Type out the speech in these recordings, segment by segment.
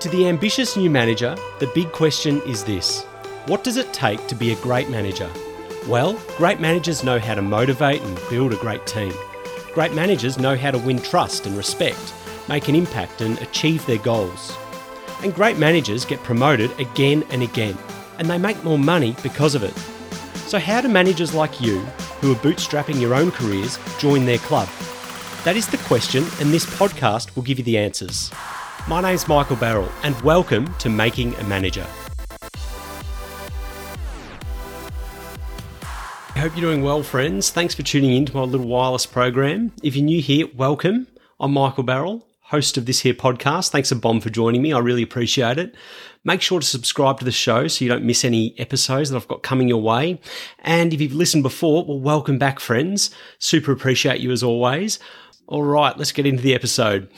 To the ambitious new manager, the big question is this What does it take to be a great manager? Well, great managers know how to motivate and build a great team. Great managers know how to win trust and respect, make an impact, and achieve their goals. And great managers get promoted again and again, and they make more money because of it. So, how do managers like you, who are bootstrapping your own careers, join their club? That is the question, and this podcast will give you the answers. My name's Michael Barrell, and welcome to Making a Manager. I hope you're doing well, friends. Thanks for tuning in to my little wireless program. If you're new here, welcome. I'm Michael Barrell, host of this here podcast. Thanks a bomb for joining me. I really appreciate it. Make sure to subscribe to the show so you don't miss any episodes that I've got coming your way. And if you've listened before, well, welcome back, friends. Super appreciate you as always. All right, let's get into the episode.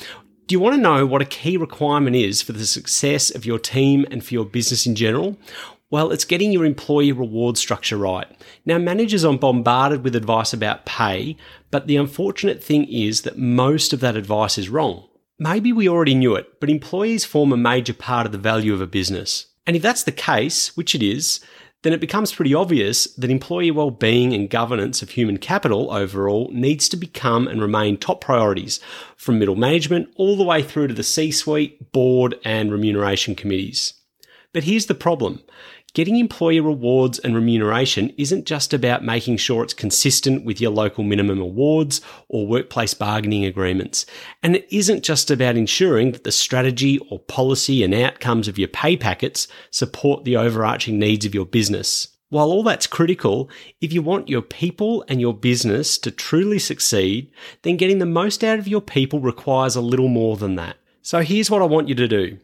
Do you want to know what a key requirement is for the success of your team and for your business in general? Well, it's getting your employee reward structure right. Now, managers are bombarded with advice about pay, but the unfortunate thing is that most of that advice is wrong. Maybe we already knew it, but employees form a major part of the value of a business. And if that's the case, which it is, then it becomes pretty obvious that employee well-being and governance of human capital overall needs to become and remain top priorities from middle management all the way through to the C-suite, board and remuneration committees. But here's the problem. Getting employee rewards and remuneration isn't just about making sure it's consistent with your local minimum awards or workplace bargaining agreements. And it isn't just about ensuring that the strategy or policy and outcomes of your pay packets support the overarching needs of your business. While all that's critical, if you want your people and your business to truly succeed, then getting the most out of your people requires a little more than that. So here's what I want you to do.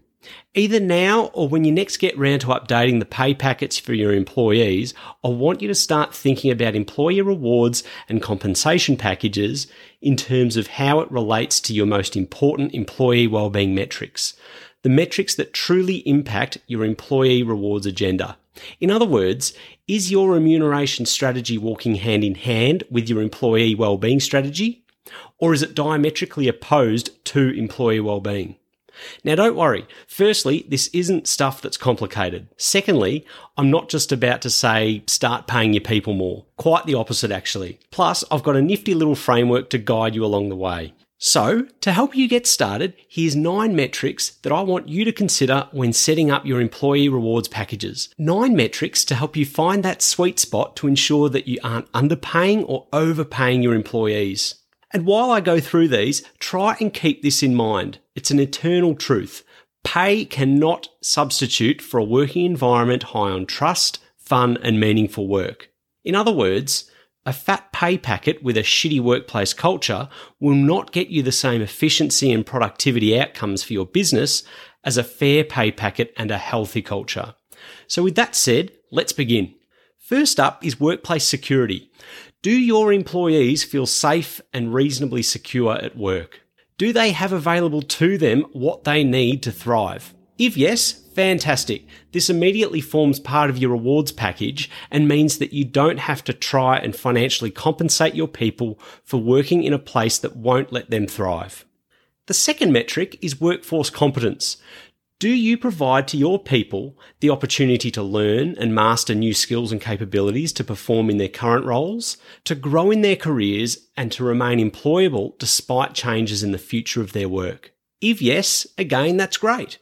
Either now or when you next get round to updating the pay packets for your employees, I want you to start thinking about employer rewards and compensation packages in terms of how it relates to your most important employee wellbeing metrics. The metrics that truly impact your employee rewards agenda. In other words, is your remuneration strategy walking hand in hand with your employee wellbeing strategy? Or is it diametrically opposed to employee wellbeing? Now, don't worry. Firstly, this isn't stuff that's complicated. Secondly, I'm not just about to say start paying your people more. Quite the opposite, actually. Plus, I've got a nifty little framework to guide you along the way. So, to help you get started, here's nine metrics that I want you to consider when setting up your employee rewards packages. Nine metrics to help you find that sweet spot to ensure that you aren't underpaying or overpaying your employees. And while I go through these, try and keep this in mind. It's an eternal truth. Pay cannot substitute for a working environment high on trust, fun, and meaningful work. In other words, a fat pay packet with a shitty workplace culture will not get you the same efficiency and productivity outcomes for your business as a fair pay packet and a healthy culture. So, with that said, let's begin. First up is workplace security. Do your employees feel safe and reasonably secure at work? Do they have available to them what they need to thrive? If yes, fantastic. This immediately forms part of your rewards package and means that you don't have to try and financially compensate your people for working in a place that won't let them thrive. The second metric is workforce competence. Do you provide to your people the opportunity to learn and master new skills and capabilities to perform in their current roles, to grow in their careers, and to remain employable despite changes in the future of their work? If yes, again, that's great.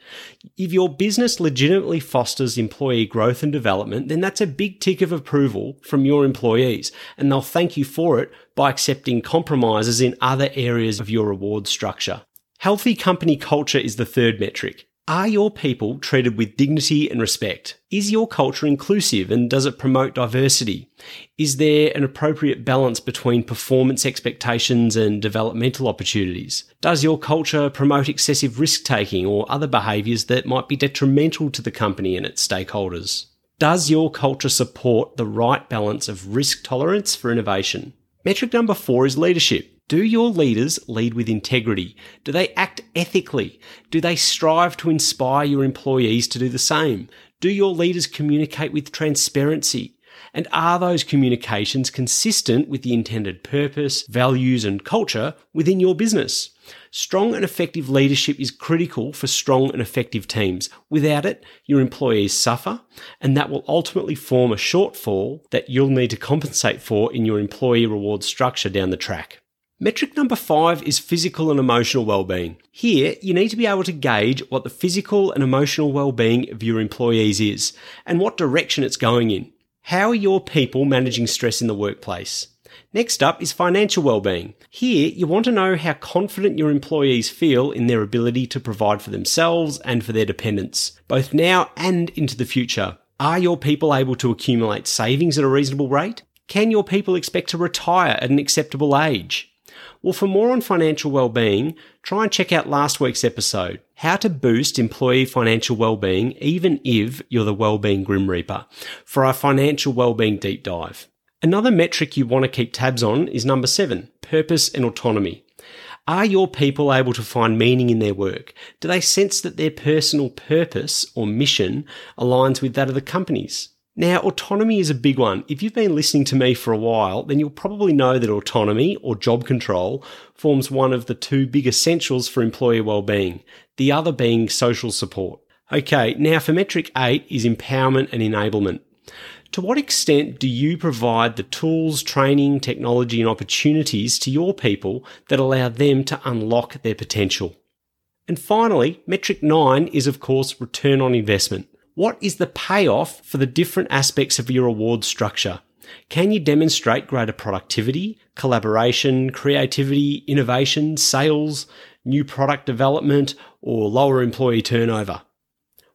If your business legitimately fosters employee growth and development, then that's a big tick of approval from your employees, and they'll thank you for it by accepting compromises in other areas of your reward structure. Healthy company culture is the third metric. Are your people treated with dignity and respect? Is your culture inclusive and does it promote diversity? Is there an appropriate balance between performance expectations and developmental opportunities? Does your culture promote excessive risk taking or other behaviours that might be detrimental to the company and its stakeholders? Does your culture support the right balance of risk tolerance for innovation? Metric number four is leadership. Do your leaders lead with integrity? Do they act ethically? Do they strive to inspire your employees to do the same? Do your leaders communicate with transparency? And are those communications consistent with the intended purpose, values, and culture within your business? Strong and effective leadership is critical for strong and effective teams. Without it, your employees suffer, and that will ultimately form a shortfall that you'll need to compensate for in your employee reward structure down the track. Metric number five is physical and emotional well-being. Here, you need to be able to gauge what the physical and emotional well-being of your employees is and what direction it's going in. How are your people managing stress in the workplace? Next up is financial well-being. Here, you want to know how confident your employees feel in their ability to provide for themselves and for their dependents, both now and into the future. Are your people able to accumulate savings at a reasonable rate? Can your people expect to retire at an acceptable age? Well, for more on financial well-being, try and check out last week's episode, How to Boost Employee Financial Wellbeing Even If You're the Wellbeing Grim Reaper, for our financial wellbeing deep dive. Another metric you want to keep tabs on is number seven, purpose and autonomy. Are your people able to find meaning in their work? Do they sense that their personal purpose or mission aligns with that of the company's? Now, autonomy is a big one. If you've been listening to me for a while, then you'll probably know that autonomy or job control forms one of the two big essentials for employee well-being, the other being social support. Okay, now for metric 8 is empowerment and enablement. To what extent do you provide the tools, training, technology, and opportunities to your people that allow them to unlock their potential? And finally, metric 9 is of course return on investment. What is the payoff for the different aspects of your award structure? Can you demonstrate greater productivity, collaboration, creativity, innovation, sales, new product development, or lower employee turnover?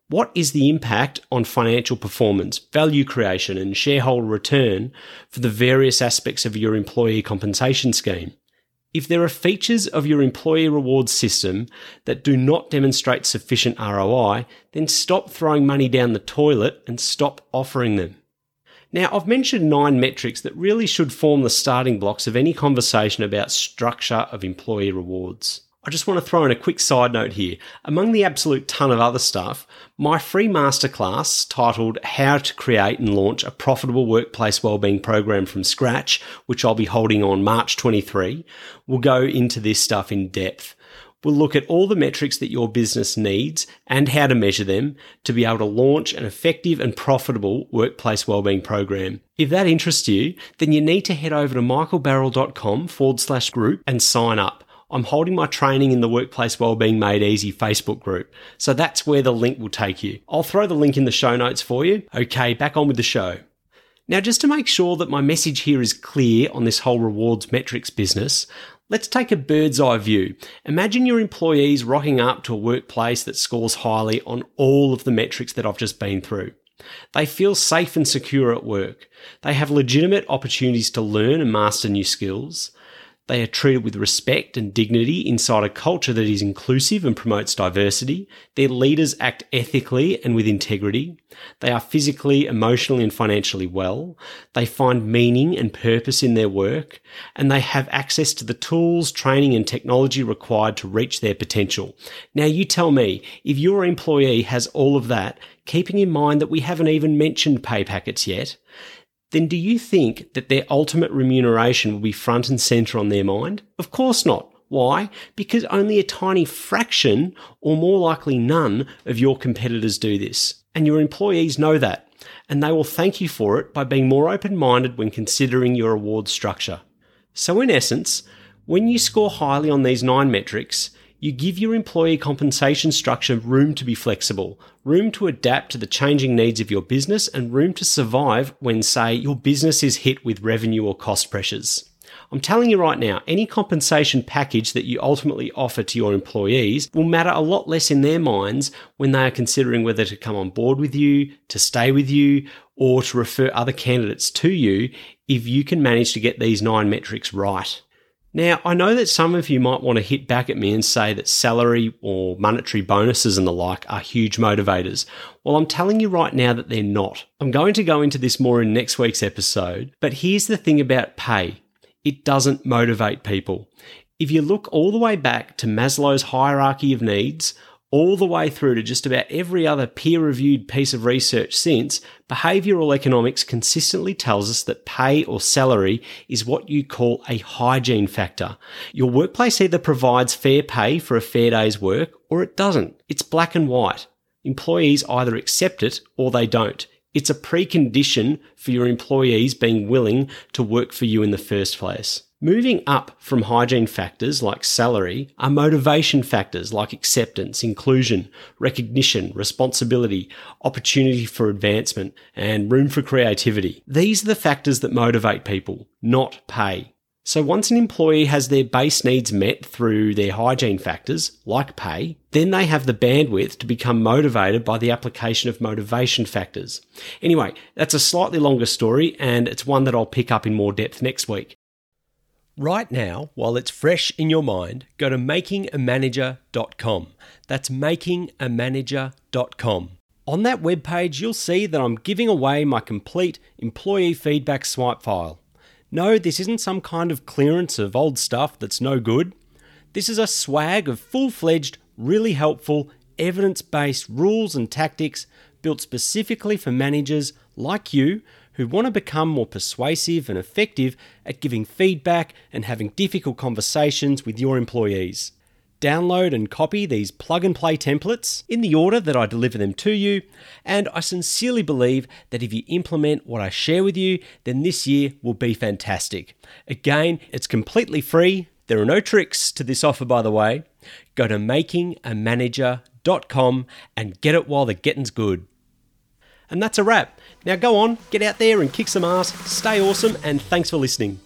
What is the impact on financial performance, value creation, and shareholder return for the various aspects of your employee compensation scheme? If there are features of your employee rewards system that do not demonstrate sufficient ROI, then stop throwing money down the toilet and stop offering them. Now, I've mentioned nine metrics that really should form the starting blocks of any conversation about structure of employee rewards. I just want to throw in a quick side note here. Among the absolute ton of other stuff, my free masterclass titled How to Create and Launch a Profitable Workplace Wellbeing Program from Scratch, which I'll be holding on March 23, will go into this stuff in depth. We'll look at all the metrics that your business needs and how to measure them to be able to launch an effective and profitable workplace wellbeing program. If that interests you, then you need to head over to michaelbarrell.com forward slash group and sign up. I'm holding my training in the Workplace Wellbeing Made Easy Facebook group. So that's where the link will take you. I'll throw the link in the show notes for you. Okay, back on with the show. Now, just to make sure that my message here is clear on this whole rewards metrics business, let's take a bird's eye view. Imagine your employees rocking up to a workplace that scores highly on all of the metrics that I've just been through. They feel safe and secure at work. They have legitimate opportunities to learn and master new skills. They are treated with respect and dignity inside a culture that is inclusive and promotes diversity. Their leaders act ethically and with integrity. They are physically, emotionally, and financially well. They find meaning and purpose in their work. And they have access to the tools, training, and technology required to reach their potential. Now, you tell me, if your employee has all of that, keeping in mind that we haven't even mentioned pay packets yet, then do you think that their ultimate remuneration will be front and center on their mind? Of course not. Why? Because only a tiny fraction, or more likely none, of your competitors do this. And your employees know that. And they will thank you for it by being more open minded when considering your award structure. So, in essence, when you score highly on these nine metrics, you give your employee compensation structure room to be flexible, room to adapt to the changing needs of your business, and room to survive when, say, your business is hit with revenue or cost pressures. I'm telling you right now, any compensation package that you ultimately offer to your employees will matter a lot less in their minds when they are considering whether to come on board with you, to stay with you, or to refer other candidates to you if you can manage to get these nine metrics right. Now, I know that some of you might want to hit back at me and say that salary or monetary bonuses and the like are huge motivators. Well, I'm telling you right now that they're not. I'm going to go into this more in next week's episode, but here's the thing about pay it doesn't motivate people. If you look all the way back to Maslow's hierarchy of needs, all the way through to just about every other peer reviewed piece of research since, behavioural economics consistently tells us that pay or salary is what you call a hygiene factor. Your workplace either provides fair pay for a fair day's work or it doesn't. It's black and white. Employees either accept it or they don't. It's a precondition for your employees being willing to work for you in the first place. Moving up from hygiene factors like salary are motivation factors like acceptance, inclusion, recognition, responsibility, opportunity for advancement, and room for creativity. These are the factors that motivate people, not pay. So once an employee has their base needs met through their hygiene factors, like pay, then they have the bandwidth to become motivated by the application of motivation factors. Anyway, that's a slightly longer story and it's one that I'll pick up in more depth next week. Right now, while it's fresh in your mind, go to makingamanager.com. That's makingamanager.com. On that webpage, you'll see that I'm giving away my complete employee feedback swipe file. No, this isn't some kind of clearance of old stuff that's no good. This is a swag of full fledged, really helpful, evidence based rules and tactics built specifically for managers like you who want to become more persuasive and effective at giving feedback and having difficult conversations with your employees. Download and copy these plug and play templates in the order that I deliver them to you, and I sincerely believe that if you implement what I share with you, then this year will be fantastic. Again, it's completely free. There are no tricks to this offer, by the way. Go to makingamanager.com and get it while the getting's good. And that's a wrap. Now go on, get out there and kick some ass, stay awesome, and thanks for listening.